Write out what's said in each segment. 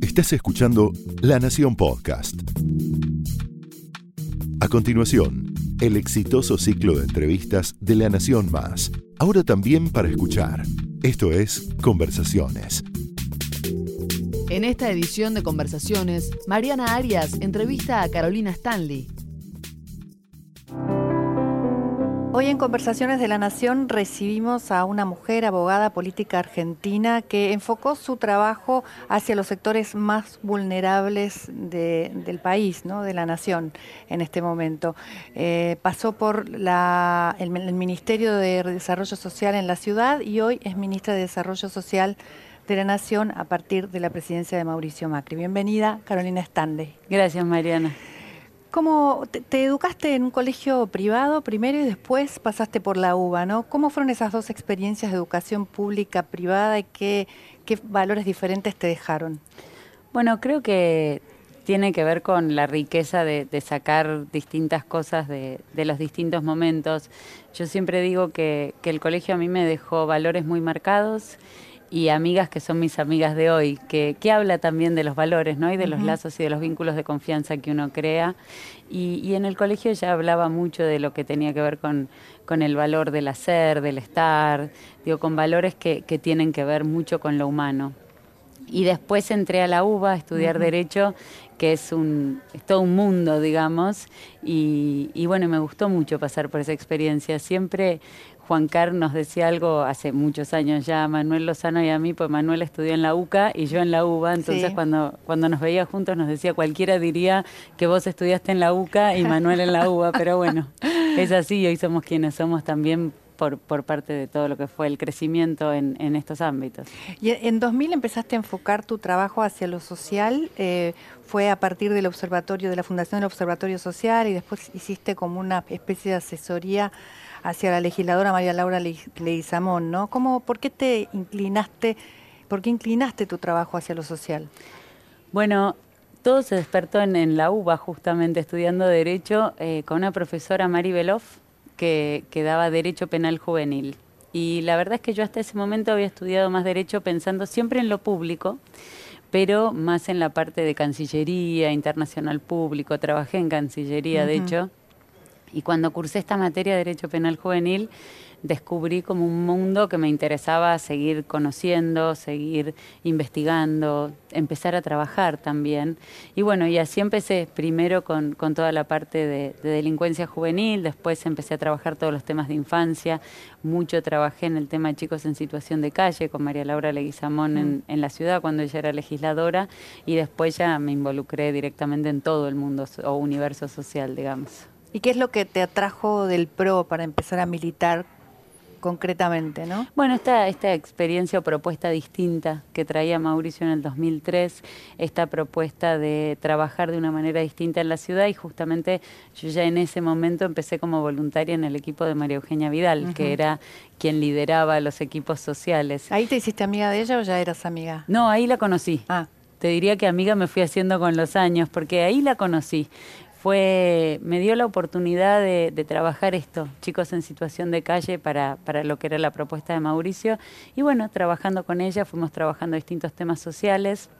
Estás escuchando La Nación Podcast. A continuación, el exitoso ciclo de entrevistas de La Nación Más. Ahora también para escuchar. Esto es Conversaciones. En esta edición de Conversaciones, Mariana Arias entrevista a Carolina Stanley, Hoy en Conversaciones de la Nación recibimos a una mujer abogada política argentina que enfocó su trabajo hacia los sectores más vulnerables del país, ¿no? de la nación en este momento. Eh, pasó por el, Ministerio de Desarrollo Social en la ciudad y hoy es ministra de Desarrollo Social de la Nación a partir de la presidencia de Mauricio Macri. Bienvenida, Carolina Stanley. Gracias, Mariana. ¿Cómo te, educaste en un colegio privado primero y después pasaste por la UBA, ¿no? ¿Cómo fueron esas dos experiencias de educación pública privada y qué, valores diferentes te dejaron? Bueno, creo que tiene que ver con la riqueza de, sacar distintas cosas de, los distintos momentos. Yo siempre digo que, que el colegio a mí me dejó valores muy marcados y amigas que son mis amigas de hoy, que, que habla también de los valores, ¿no? Y de los lazos y de los vínculos de confianza que uno crea. Y, y, en el colegio ya hablaba mucho de lo que tenía que ver con, con el valor del hacer, del estar, digo, con valores que, que, tienen que ver mucho con lo humano. Y después entré a la UBA a estudiar Derecho, que es, un, es todo un mundo, digamos, y, y bueno, me gustó mucho pasar por esa experiencia. Siempre Juan Carlos nos decía algo hace muchos años ya, Manuel Lozano y a mí, pues Manuel estudió en la UCA y yo en la UBA, entonces cuando, cuando nos veía juntos nos decía, cualquiera diría que vos estudiaste en la UCA y Manuel en la UBA, pero bueno, es así, hoy somos quienes somos también por, por, parte de todo lo que fue el crecimiento en, en, estos ámbitos. Y en 2000 empezaste a enfocar tu trabajo hacia lo social, eh, fue a partir del observatorio, de la Fundación del Observatorio Social y después hiciste como una especie de asesoría hacia la legisladora María Laura Leguizamón, ¿no? ¿Cómo, ¿Por qué te inclinaste, por qué inclinaste tu trabajo hacia lo social? Bueno, todo se despertó en, la UBA, justamente estudiando Derecho, eh, con una profesora, Mari Beloff, que, que daba Derecho Penal Juvenil. Y la verdad es que yo hasta ese momento había estudiado más Derecho pensando siempre en lo público, pero más en la parte de Cancillería, Internacional Público. Trabajé en Cancillería, de hecho, y cuando cursé esta materia de Derecho Penal Juvenil, descubrí como un mundo que me interesaba seguir conociendo, seguir investigando, empezar a trabajar también. Y bueno, y así empecé primero con, con toda la parte de, delincuencia juvenil, después empecé a trabajar todos los temas de infancia, mucho trabajé en el tema de chicos en situación de calle con María Laura Leguizamón en, mm. en la ciudad cuando ella era legisladora y después ya me involucré directamente en todo el mundo o universo social, digamos. ¿Y qué es lo que te atrajo del PRO para empezar a militar concretamente, no? Bueno, esta, esta experiencia o propuesta distinta que traía Mauricio en el 2003, esta propuesta de trabajar de una manera distinta en la ciudad y justamente yo ya en ese momento empecé como voluntaria en el equipo de María Eugenia Vidal, que era quien lideraba los equipos sociales. ¿Ahí te hiciste amiga de ella o ya eras amiga? No, ahí la conocí. Ah. Te diría que amiga me fui haciendo con los años, porque ahí la conocí fue, me dio la oportunidad de, trabajar esto, chicos en situación de calle para, para lo que era la propuesta de Mauricio. Y bueno, trabajando con ella, fuimos trabajando distintos temas sociales,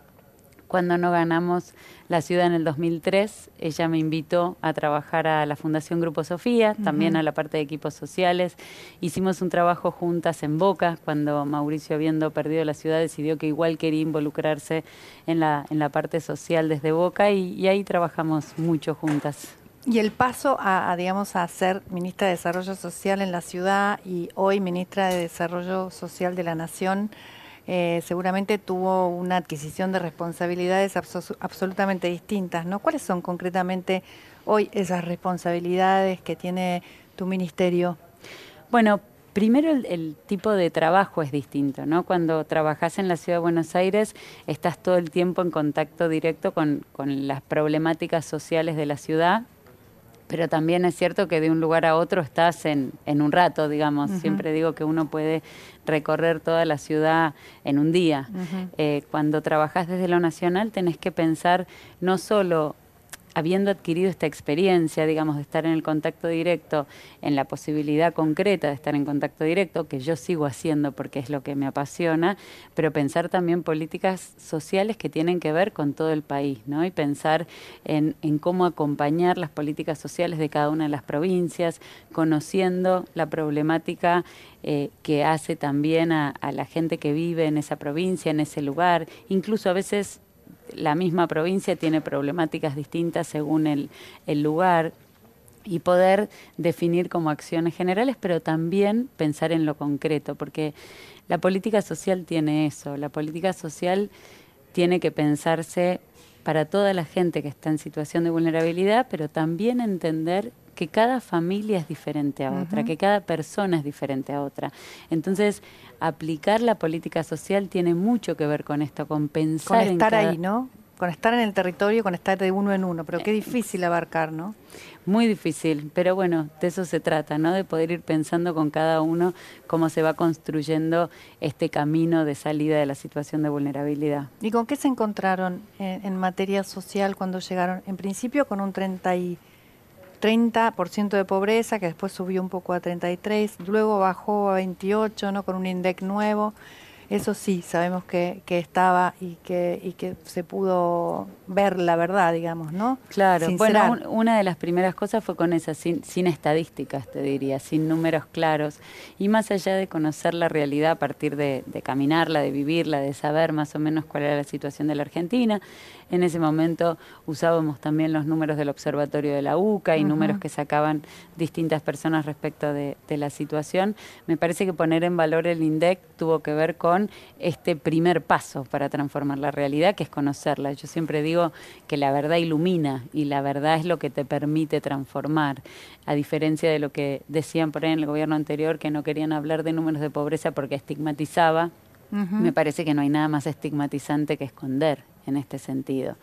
cuando no ganamos la ciudad en el 2003, ella me invitó a trabajar a la Fundación Grupo Sofía, también a la parte de equipos sociales. Hicimos un trabajo juntas en Boca, cuando Mauricio, habiendo perdido la ciudad, decidió que igual quería involucrarse en la, en la parte social desde Boca y, ahí trabajamos mucho juntas. Y el paso a, digamos, a ser ministra de Desarrollo Social en la ciudad y hoy ministra de Desarrollo Social de la Nación, eh, seguramente tuvo una adquisición de responsabilidades absolutamente distintas, ¿no? ¿Cuáles son concretamente hoy esas responsabilidades que tiene tu ministerio? Bueno, Primero el, tipo de trabajo es distinto, ¿no? Cuando trabajas en la Ciudad de Buenos Aires estás todo el tiempo en contacto directo con, con las problemáticas sociales de la ciudad pero también es cierto que de un lugar a otro estás en, en un rato, digamos. Siempre digo que uno puede recorrer toda la ciudad en un día. Eh, cuando trabajas desde lo nacional tenés que pensar no solo habiendo adquirido esta experiencia, digamos, de estar en el contacto directo, en la posibilidad concreta de estar en contacto directo, que yo sigo haciendo porque es lo que me apasiona, pero pensar también políticas sociales que tienen que ver con todo el país, ¿no? Y pensar en, cómo acompañar las políticas sociales de cada una de las provincias, conociendo la problemática eh, que hace también a la gente que vive en esa provincia, en ese lugar, incluso a veces la misma provincia tiene problemáticas distintas según el, lugar y poder definir como acciones generales, pero también pensar en lo concreto, porque la política social tiene eso, la política social tiene que pensarse para toda la gente que está en situación de vulnerabilidad, pero también entender que cada familia es diferente a otra, que cada persona es diferente a otra. Entonces, aplicar la política social tiene mucho que ver con esto, con pensar con estar ahí, ¿no? Con estar en el territorio, con estar de uno en uno, pero qué difícil abarcar, ¿no? Muy difícil, pero bueno, de eso se trata, ¿no? De poder ir pensando con cada uno cómo se va construyendo este camino de salida de la situación de vulnerabilidad. ¿Y con qué se encontraron en, en materia social cuando llegaron? En principio con un 30 y 30% de pobreza, que después subió un poco a 33, luego bajó a 28, ¿no? Con un INDEC nuevo. Eso sí, sabemos que, que estaba y que, y que se pudo ver la verdad, digamos, ¿no? Claro, bueno, una de las primeras cosas fue con esa, sin, sin estadísticas, te diría, sin números claros, y más allá de conocer la realidad a partir de, de caminarla, de vivirla, de saber más o menos cuál era la situación de la Argentina, en ese momento usábamos también los números del Observatorio de la UCA y números que sacaban distintas personas respecto de, la situación. Me parece que poner en valor el INDEC tuvo que ver con este primer paso para transformar la realidad, que es conocerla. Yo siempre digo que la verdad ilumina y la verdad es lo que te permite transformar, a diferencia de lo que decían por ahí en el gobierno anterior, que no querían hablar de números de pobreza porque estigmatizaba. Me parece que no hay nada más estigmatizante que esconder en este sentido.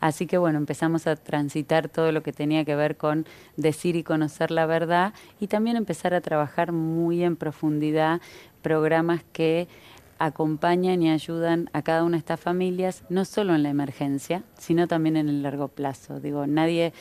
Así que bueno, empezamos a transitar todo lo que tenía que ver con decir y conocer la verdad y también empezar a trabajar muy en profundidad programas que acompañan y ayudan a cada una de estas familias, no solo en la emergencia, sino también en el largo plazo. Digo, nadie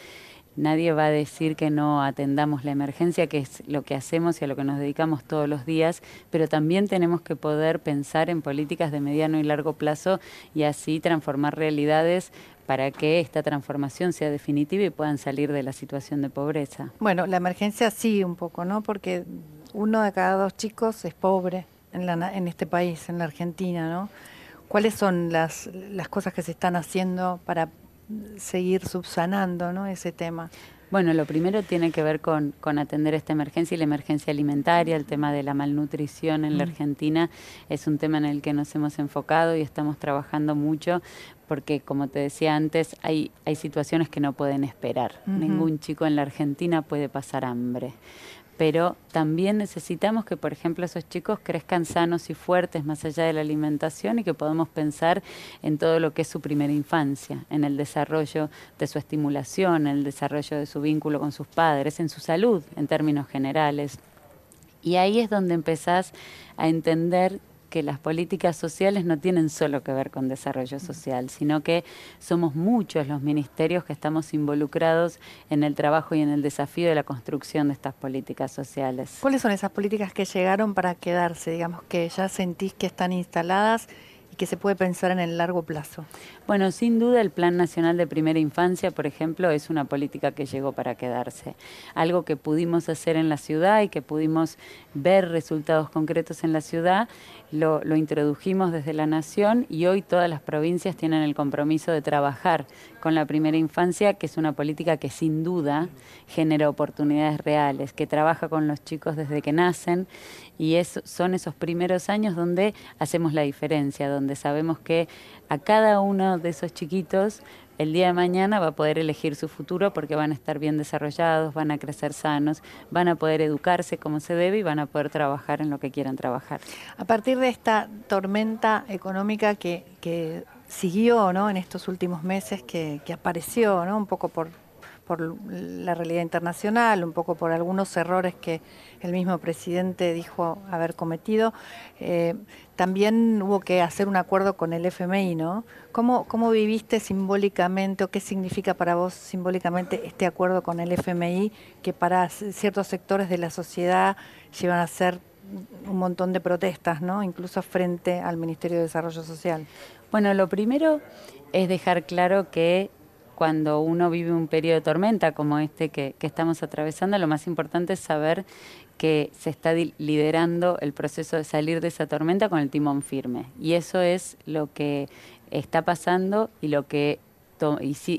Nadie va a decir que no atendamos la emergencia, que es lo que hacemos y a lo que nos dedicamos todos los días, pero también tenemos que poder pensar en políticas de mediano y largo plazo y así transformar realidades para que esta transformación sea definitiva y puedan salir de la situación de pobreza. Bueno, la emergencia sí un poco, ¿no? Porque uno de cada dos chicos es pobre en, la, en este país, en la Argentina, ¿no? ¿Cuáles son las, las cosas que se están haciendo para seguir subsanando ¿no? ese tema? Bueno, lo primero tiene que ver con, con, atender esta emergencia y la emergencia alimentaria. El tema de la malnutrición en la. Argentina es un tema en el que nos hemos enfocado y estamos trabajando mucho porque, como te decía antes, hay, hay situaciones que no pueden esperar. Ningún chico en la Argentina puede pasar hambre pero también necesitamos que, por ejemplo, esos chicos crezcan sanos y fuertes más allá de la alimentación y que podamos pensar en todo lo que es su primera infancia, en el desarrollo de su estimulación, en el desarrollo de su vínculo con sus padres, en su salud en términos generales. Y ahí es donde empezás a entender que las políticas sociales no tienen solo que ver con desarrollo social, sino que somos muchos los ministerios que estamos involucrados en el trabajo y en el desafío de la construcción de estas políticas sociales. ¿Cuáles son esas políticas que llegaron para quedarse, digamos que ya sentís que están instaladas y que se puede pensar en el largo plazo? Bueno, sin duda el Plan Nacional de Primera Infancia, por ejemplo, es una política que llegó para quedarse. Algo que pudimos hacer en la ciudad y que pudimos ver resultados concretos en la ciudad, lo, lo introdujimos desde la Nación y hoy todas las provincias tienen el compromiso de trabajar con la primera infancia, que es una política que sin duda genera oportunidades reales, que trabaja con los chicos desde que nacen y es, son esos primeros años donde hacemos la diferencia, donde sabemos que a cada uno de esos chiquitos el día de mañana va a poder elegir su futuro porque van a estar bien desarrollados, van a crecer sanos, van a poder educarse como se debe y van a poder trabajar en lo que quieran trabajar. A partir de esta tormenta económica que, que siguió ¿no? en estos últimos meses, que, que apareció ¿no? un poco por, por la realidad internacional, un poco por algunos errores que el mismo presidente dijo haber cometido. Eh, también hubo que hacer un acuerdo con el FMI, ¿no? ¿Cómo, ¿Cómo viviste simbólicamente o qué significa para vos simbólicamente este acuerdo con el FMI que para ciertos sectores de la sociedad llevan a ser un montón de protestas, ¿no? incluso frente al Ministerio de Desarrollo Social? Bueno, lo primero es dejar claro que cuando uno vive un periodo de tormenta como este que, estamos atravesando, lo más importante es saber que se está liderando el proceso de salir de esa tormenta con el timón firme. Y eso es lo que está pasando y lo que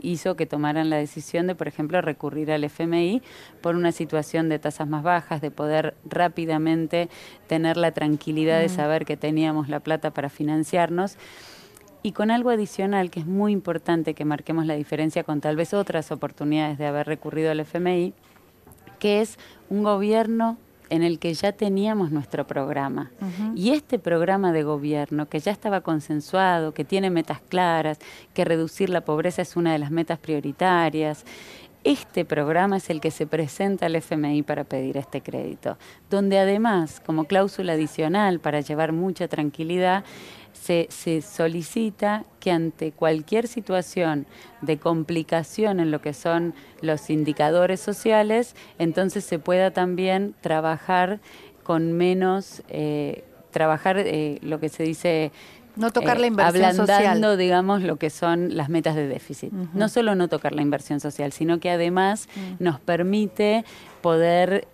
hizo que tomaran la decisión de, por ejemplo, recurrir al FMI por una situación de tasas más bajas, de poder rápidamente tener la tranquilidad de saber que teníamos la plata para financiarnos y con algo adicional que es muy importante que marquemos la diferencia con tal vez otras oportunidades de haber recurrido al FMI, que es un gobierno en el que ya teníamos nuestro programa. Y este programa de gobierno, que ya estaba consensuado, que tiene metas claras, que reducir la pobreza es una de las metas prioritarias, este programa es el que se presenta al FMI para pedir este crédito, donde además, como cláusula adicional para llevar mucha tranquilidad, se, solicita que ante cualquier situación de complicación en lo que son los indicadores sociales, entonces se pueda también trabajar con menos, eh, trabajar eh, lo que se dice no tocar la eh, inversión ablandando, digamos, lo que son las metas de déficit. No solo no tocar la inversión social, sino que además mm. nos permite poder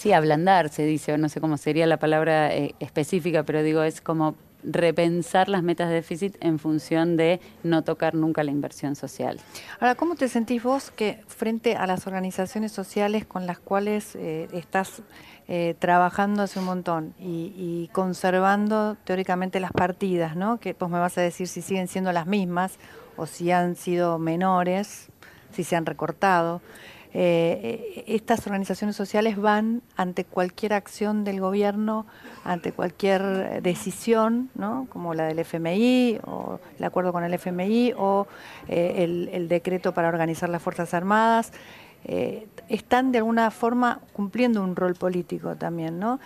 sí, ablandar, se dice, o no sé cómo sería la palabra eh, específica, pero digo, es como repensar las metas de déficit en función de no tocar nunca la inversión social. Ahora, ¿cómo te sentís vos que frente a las organizaciones sociales con las cuales eh, estás eh, trabajando hace un montón y, y, conservando teóricamente las partidas, ¿no? que vos me vas a decir si siguen siendo las mismas o si han sido menores, si se han recortado? Eh, estas organizaciones sociales van ante cualquier acción del gobierno, ante cualquier decisión, ¿no? como la del FMI o el acuerdo con el FMI o eh, el, decreto para organizar las Fuerzas Armadas. Eh, están de alguna forma cumpliendo un rol político también, ¿no?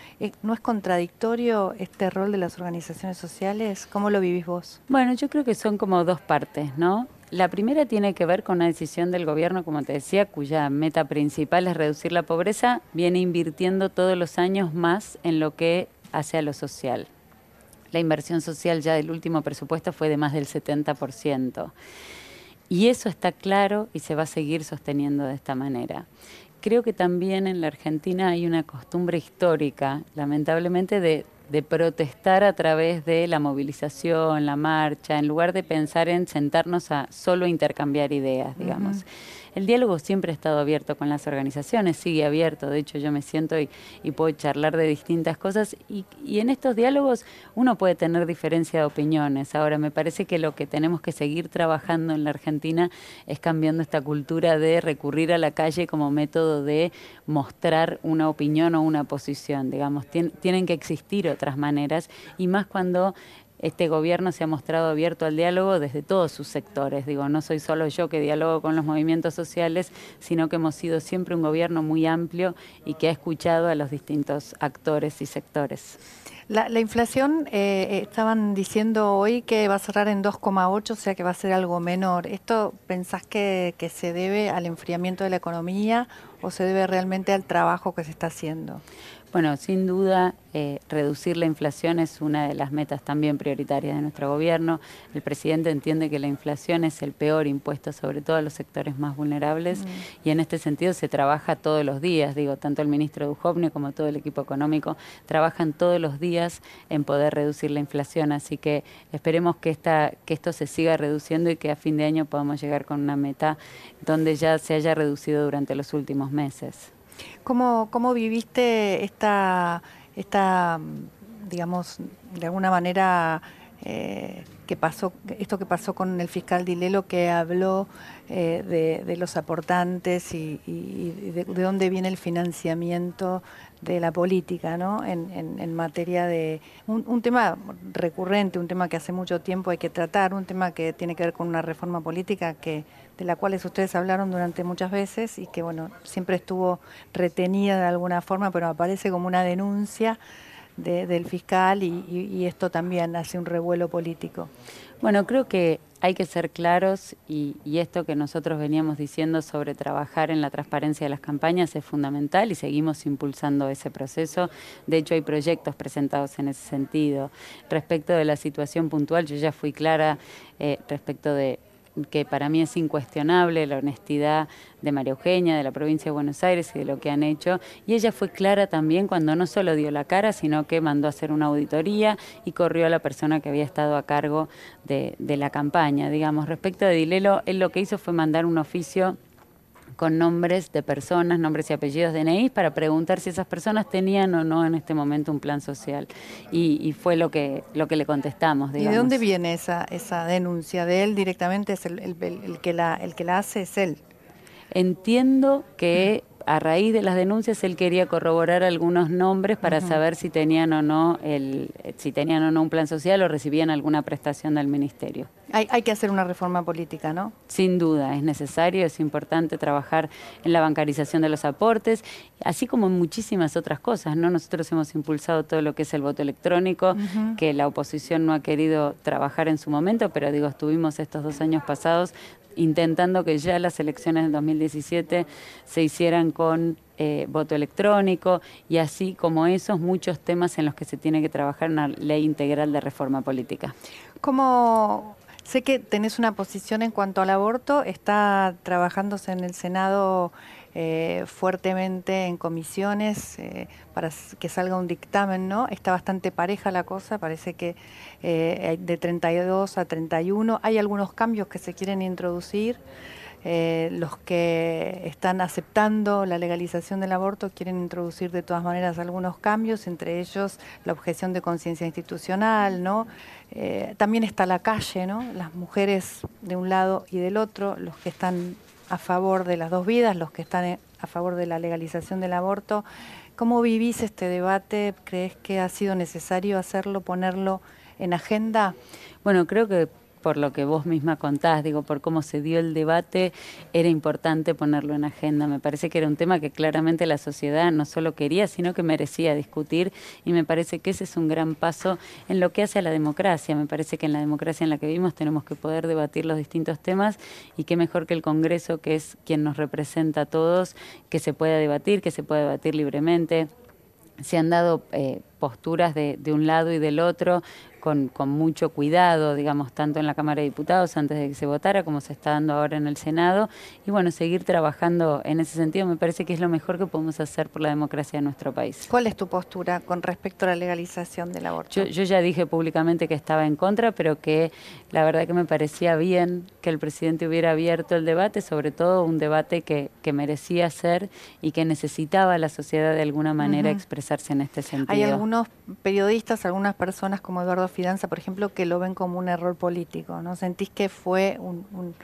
¿No es contradictorio este rol de las organizaciones sociales? ¿Cómo lo vivís vos? Bueno, yo creo que son como dos partes, ¿no? La primera tiene que ver con una decisión del gobierno, como te decía, cuya meta principal es reducir la pobreza, viene invirtiendo todos los años más en lo que hace a lo social. La inversión social ya del último presupuesto fue de más del 70%. Y eso está claro y se va a seguir sosteniendo de esta manera. Creo que también en la Argentina hay una costumbre histórica, lamentablemente, de de protestar a través de la movilización, la marcha, en lugar de pensar en sentarnos a solo intercambiar ideas, digamos. El diálogo siempre ha estado abierto con las organizaciones, sigue abierto, de hecho yo me siento y, puedo charlar de distintas cosas. Y, en estos diálogos uno puede tener diferencia de opiniones. Ahora, me parece que lo que tenemos que seguir trabajando en la Argentina es cambiando esta cultura de recurrir a la calle como método de mostrar una opinión o una posición, digamos, tienen que existir otras maneras y más cuando este gobierno se ha mostrado abierto al diálogo desde todos sus sectores. Digo, no soy solo yo que dialogo con los movimientos sociales, sino que hemos sido siempre un gobierno muy amplio y que ha escuchado a los distintos actores y sectores. La, inflación, eh, estaban diciendo hoy que va a cerrar en 2,8, o sea que va a ser algo menor. ¿Esto pensás que se debe al enfriamiento de la economía o se debe realmente al trabajo que se está haciendo? Bueno, sin duda, eh, reducir la inflación es una de las metas también prioritarias de nuestro gobierno. El presidente entiende que la inflación es el peor impuesto, sobre todo a los sectores más vulnerables, mm. y en este sentido se trabaja todos los días. Digo, tanto el ministro Dujovne como todo el equipo económico trabajan todos los días en poder reducir la inflación. Así que esperemos que, esta, que esto se siga reduciendo y que a fin de año podamos llegar con una meta donde ya se haya reducido durante los últimos meses. ¿Cómo, cómo viviste esta, esta, digamos, de alguna manera eh, que pasó, esto que pasó con el fiscal Dilelo que habló eh, de, los aportantes y, de, dónde viene el financiamiento de la política, ¿no? En, materia de un, tema recurrente, un tema que hace mucho tiempo hay que tratar, un tema que tiene que ver con una reforma política que de la cual ustedes hablaron durante muchas veces y que bueno siempre estuvo retenida de alguna forma, pero aparece como una denuncia del fiscal y, esto también hace un revuelo político. Bueno, creo que hay que ser claros y, esto que nosotros veníamos diciendo sobre trabajar en la transparencia de las campañas es fundamental y seguimos impulsando ese proceso. De hecho, hay proyectos presentados en ese sentido. Respecto de la situación puntual, yo ya fui clara eh, respecto de que para mí es incuestionable la honestidad de María Eugenia, de la provincia de Buenos Aires y de lo que han hecho. Y ella fue clara también cuando no solo dio la cara, sino que mandó a hacer una auditoría y corrió a la persona que había estado a cargo de, de la campaña. Digamos, respecto de Dilelo, él lo que hizo fue mandar un oficio con nombres de personas, nombres y apellidos de DNI para preguntar si esas personas tenían o no en este momento un plan social. Y, fue lo que, lo que le contestamos. ¿Y de dónde viene esa, esa denuncia? ¿De él directamente? es el, el, que la, el que la hace es él? Entiendo que a raíz de las denuncias él quería corroborar algunos nombres para saber si tenían o no el, si tenían o no un plan social o recibían alguna prestación del ministerio. Hay, hay, que hacer una reforma política, ¿no? Sin duda, es necesario, es importante trabajar en la bancarización de los aportes, así como en muchísimas otras cosas, ¿no? Nosotros hemos impulsado todo lo que es el voto electrónico, que la oposición no ha querido trabajar en su momento, pero digo, estuvimos estos dos años pasados intentando que ya las elecciones del 2017 se hicieran con eh, voto electrónico y así como esos muchos temas en los que se tiene que trabajar una ley integral de reforma política. ¿Cómo Sé que tenés una posición en cuanto al aborto, está trabajándose en el Senado eh, fuertemente en comisiones eh, para que salga un dictamen, ¿no? Está bastante pareja la cosa, parece que eh, de 32 a 31 hay algunos cambios que se quieren introducir. Los que están aceptando la legalización del aborto quieren introducir de todas maneras algunos cambios, entre ellos la objeción de conciencia institucional, ¿no? Eh, también está la calle, ¿no? Las mujeres de un lado y del otro, los que están a favor de las dos vidas, los que están a favor de la legalización del aborto. ¿Cómo vivís este debate? ¿Crees que ha sido necesario hacerlo, ponerlo en agenda? Bueno, creo que por lo que vos misma contás, digo, por cómo se dio el debate, era importante ponerlo en agenda. Me parece que era un tema que claramente la sociedad no solo quería, sino que merecía discutir y me parece que ese es un gran paso en lo que hace a la democracia. Me parece que en la democracia en la que vivimos tenemos que poder debatir los distintos temas y qué mejor que el Congreso, que es quien nos representa a todos, que se pueda debatir, que se pueda debatir libremente se han dado eh, posturas de, de, un lado y del otro con, con, mucho cuidado, digamos, tanto en la Cámara de Diputados antes de que se votara como se está dando ahora en el Senado. Y bueno, seguir trabajando en ese sentido me parece que es lo mejor que podemos hacer por la democracia de nuestro país. ¿Cuál es tu postura con respecto a la legalización del aborto? Yo, yo ya dije públicamente que estaba en contra, pero que la verdad que me parecía bien que el presidente hubiera abierto el debate, sobre todo un debate que, que merecía ser y que necesitaba la sociedad de alguna manera expresarse en este sentido. Hay algunos periodistas, algunas personas como Eduardo Fidanza, por ejemplo, que lo ven como un error político. ¿No sentís que fue un,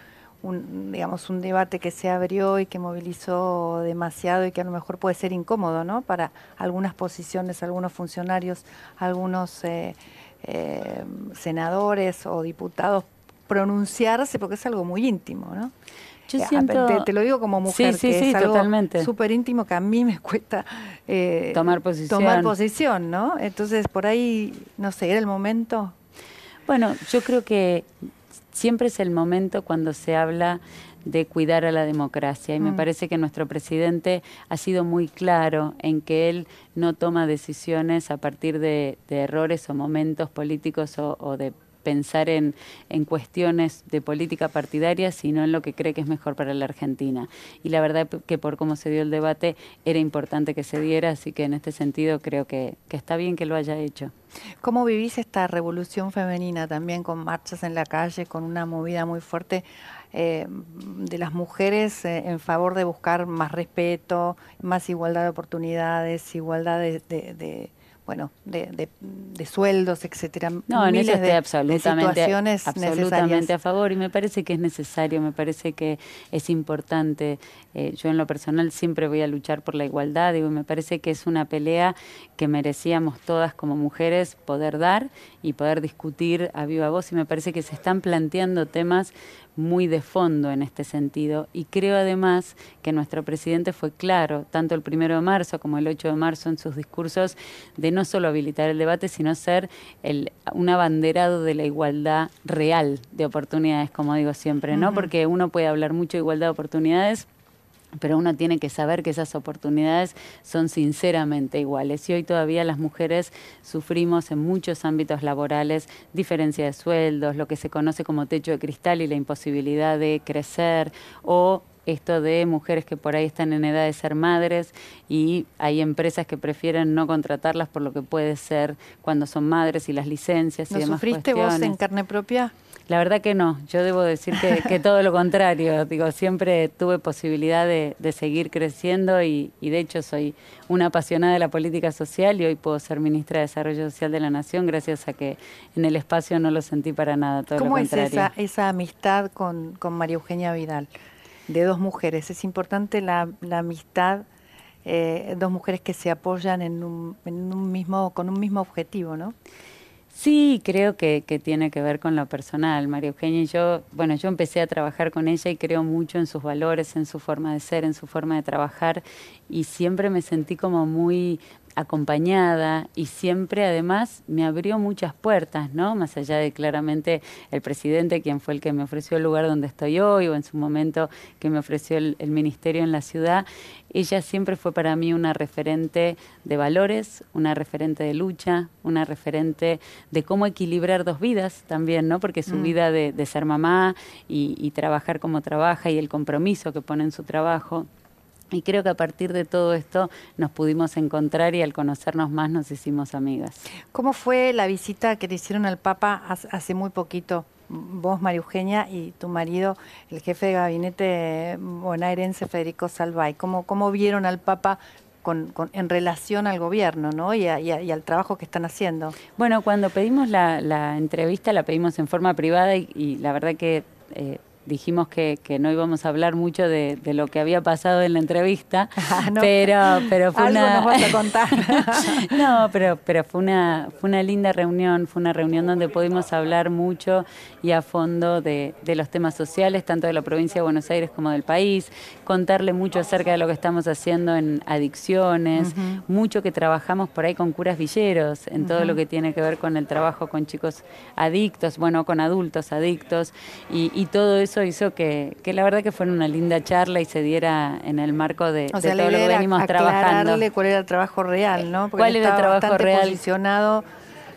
digamos, un debate que se abrió y que movilizó demasiado y que a lo mejor puede ser incómodo, ¿no? Para algunas posiciones, algunos funcionarios, algunos eh, eh, senadores o diputados pronunciarse porque es algo muy íntimo, ¿no? Yo eh, siento... te, lo digo como mujer, que es algo súper íntimo que a mí me cuesta eh, tomar posición. Tomar posición, ¿no? Entonces, por ahí, no sé, ¿era el momento? Bueno, yo creo que siempre es el momento cuando se habla de cuidar a la democracia. Y me mm. parece que nuestro presidente ha sido muy claro en que él no toma decisiones a partir de, errores o momentos políticos o, o de pensar en, en, cuestiones de política partidaria, sino en lo que cree que es mejor para la Argentina. Y la verdad que por cómo se dio el debate era importante que se diera, así que en este sentido creo que, que está bien que lo haya hecho. ¿Cómo vivís esta revolución femenina también con marchas en la calle, con una movida muy fuerte eh, de las mujeres eh, en favor de buscar más respeto, más igualdad de oportunidades, igualdad de bueno, de, sueldos, etcétera. No, en eso estoy absolutamente, absolutamente a favor y me parece que es necesario, me parece que es importante. Eh, yo en lo personal siempre voy a luchar por la igualdad, y me parece que es una pelea que merecíamos todas como mujeres poder dar y poder discutir a viva voz y me parece que se están planteando temas muy de fondo en este sentido. Y creo además que nuestro presidente fue claro, tanto el primero de marzo como el 8 de marzo en sus discursos, de no solo habilitar el debate, sino ser el, un abanderado de la igualdad real de oportunidades, como digo siempre, ¿no? Porque uno puede hablar mucho de igualdad de oportunidades, pero uno tiene que saber que esas oportunidades son sinceramente iguales. Y hoy todavía las mujeres sufrimos en muchos ámbitos laborales diferencia de sueldos, lo que se conoce como techo de cristal y la imposibilidad de crecer o esto de mujeres que por ahí están en edad de ser madres y hay empresas que prefieren no contratarlas por lo que puede ser cuando son madres y las licencias y demás sufriste vos en carne propia? La verdad que no, yo debo decir que, todo lo contrario, digo, siempre tuve posibilidad de, seguir creciendo y, de hecho soy una apasionada de la política social y hoy puedo ser ministra de Desarrollo Social de la Nación gracias a que en el espacio no lo sentí para nada, todo ¿Cómo lo contrario. es esa, esa amistad con, con María Eugenia Vidal? de dos mujeres. Es importante la, amistad, eh, dos mujeres que se apoyan en un, en un mismo, con un mismo objetivo, ¿no? Sí, creo que, que, tiene que ver con lo personal. María Eugenia y yo, bueno, yo empecé a trabajar con ella y creo mucho en sus valores, en su forma de ser, en su forma de trabajar y siempre me sentí como muy acompañada y siempre además me abrió muchas puertas, ¿no? Más allá de claramente el presidente, quien fue el que me ofreció el lugar donde estoy hoy o en su momento que me ofreció el, ministerio en la ciudad, ella siempre fue para mí una referente de valores, una referente de lucha, una referente de cómo equilibrar dos vidas también, ¿no? Porque su mm. vida de, ser mamá y trabajar como trabaja y el compromiso que pone en su trabajo y creo que a partir de todo esto nos pudimos encontrar y al conocernos más nos hicimos amigas. ¿Cómo fue la visita que te hicieron al Papa hace muy poquito? Vos, María Eugenia, y tu marido, el jefe de gabinete bonaerense Federico Salvay. ¿Cómo, cómo vieron al Papa con, en relación al gobierno ¿no? y, al trabajo que están haciendo. Bueno, cuando pedimos la, entrevista la pedimos en forma privada y, la verdad que eh, dijimos que, que, no íbamos a hablar mucho de, de, lo que había pasado en la entrevista, ah, pero, pero fue Algo una... nos vas a contar. no, pero, pero fue, una, fue una linda reunión, fue una reunión donde pudimos hablar mucho y a fondo de, de, los temas sociales, tanto de la provincia de Buenos Aires como del país, contarle mucho acerca de lo que estamos haciendo en adicciones, mucho que trabajamos por ahí con curas villeros, en todo lo que tiene que ver con el trabajo con chicos adictos, bueno, con adultos adictos, y, y todo eso eso hizo que, que la verdad que fuera una linda charla y se diera en el marco de, todo lo que venimos trabajando. cuál era el trabajo real, ¿no? Porque ¿Cuál era el trabajo real? posicionado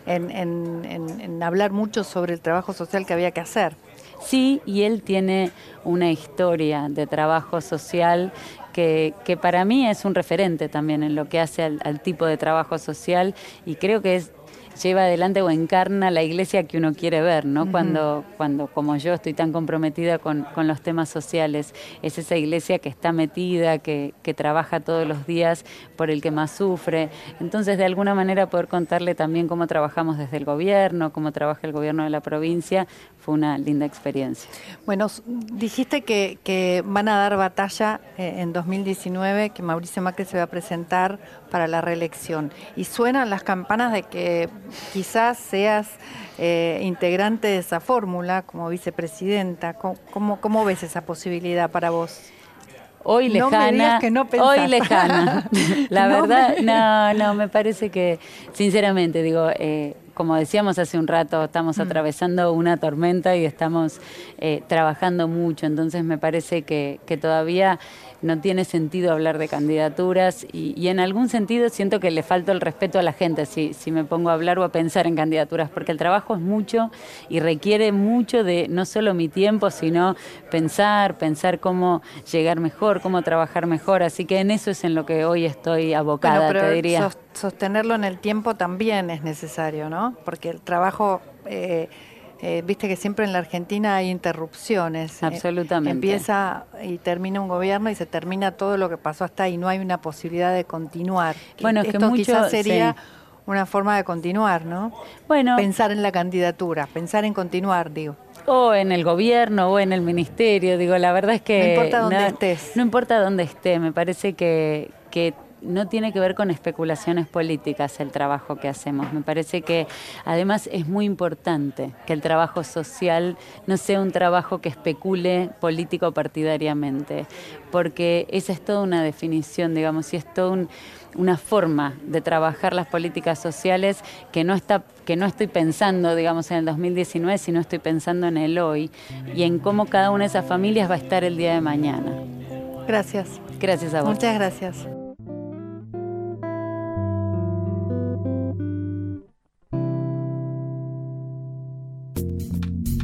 en, en, en, hablar mucho sobre el trabajo social que había que hacer. Sí, y él tiene una historia de trabajo social que, que, para mí es un referente también en lo que hace al, al, tipo de trabajo social y creo que es lleva adelante o encarna la iglesia que uno quiere ver, ¿no? Cuando, cuando como yo estoy tan comprometida con, con, los temas sociales, es esa iglesia que está metida, que, que trabaja todos los días por el que más sufre. Entonces, de alguna manera poder contarle también cómo trabajamos desde el gobierno, cómo trabaja el gobierno de la provincia, fue una linda experiencia. Bueno, dijiste que, que van a dar batalla eh, en 2019, que Mauricio Macri se va a presentar para la reelección. Y suenan las campanas de que quizás seas eh, integrante de esa fórmula como vicepresidenta. ¿Cómo, ¿Cómo, ves esa posibilidad para vos? Hoy lejana, hoy lejana. La verdad, no, no, me parece que, sinceramente, digo, eh, como decíamos hace un rato, estamos mm. atravesando una tormenta y estamos eh, trabajando mucho, entonces me parece que, que todavía no tiene sentido hablar de candidaturas y, en algún sentido siento que le falta el respeto a la gente si, si me pongo a hablar o a pensar en candidaturas, porque el trabajo es mucho y requiere mucho de no solo mi tiempo, sino pensar, pensar cómo llegar mejor, cómo trabajar mejor, así que en eso es en lo que hoy estoy abocada, te diría. Sostenerlo en el tiempo también es necesario, ¿no? Porque el trabajo... Eh, eh, viste que siempre en la Argentina hay interrupciones. Eh, Absolutamente. empieza y termina un gobierno y se termina todo lo que pasó hasta ahí. No hay una posibilidad de continuar. Bueno, Esto que quizás sería una forma de continuar, ¿no? Bueno. Pensar en la candidatura, pensar en continuar, digo. O en el gobierno o en el ministerio, digo, la verdad es que... No importa dónde estés. No importa dónde esté, me parece que, que no tiene que ver con especulaciones políticas el trabajo que hacemos. Me parece que además es muy importante que el trabajo social no sea un trabajo que especule político partidariamente, porque esa es toda una definición, digamos, y es toda una forma de trabajar las políticas sociales que no está que no estoy pensando, digamos, en el 2019, sino estoy pensando en el hoy y en cómo cada una de esas familias va a estar el día de mañana. Gracias. Gracias a vos. Muchas gracias.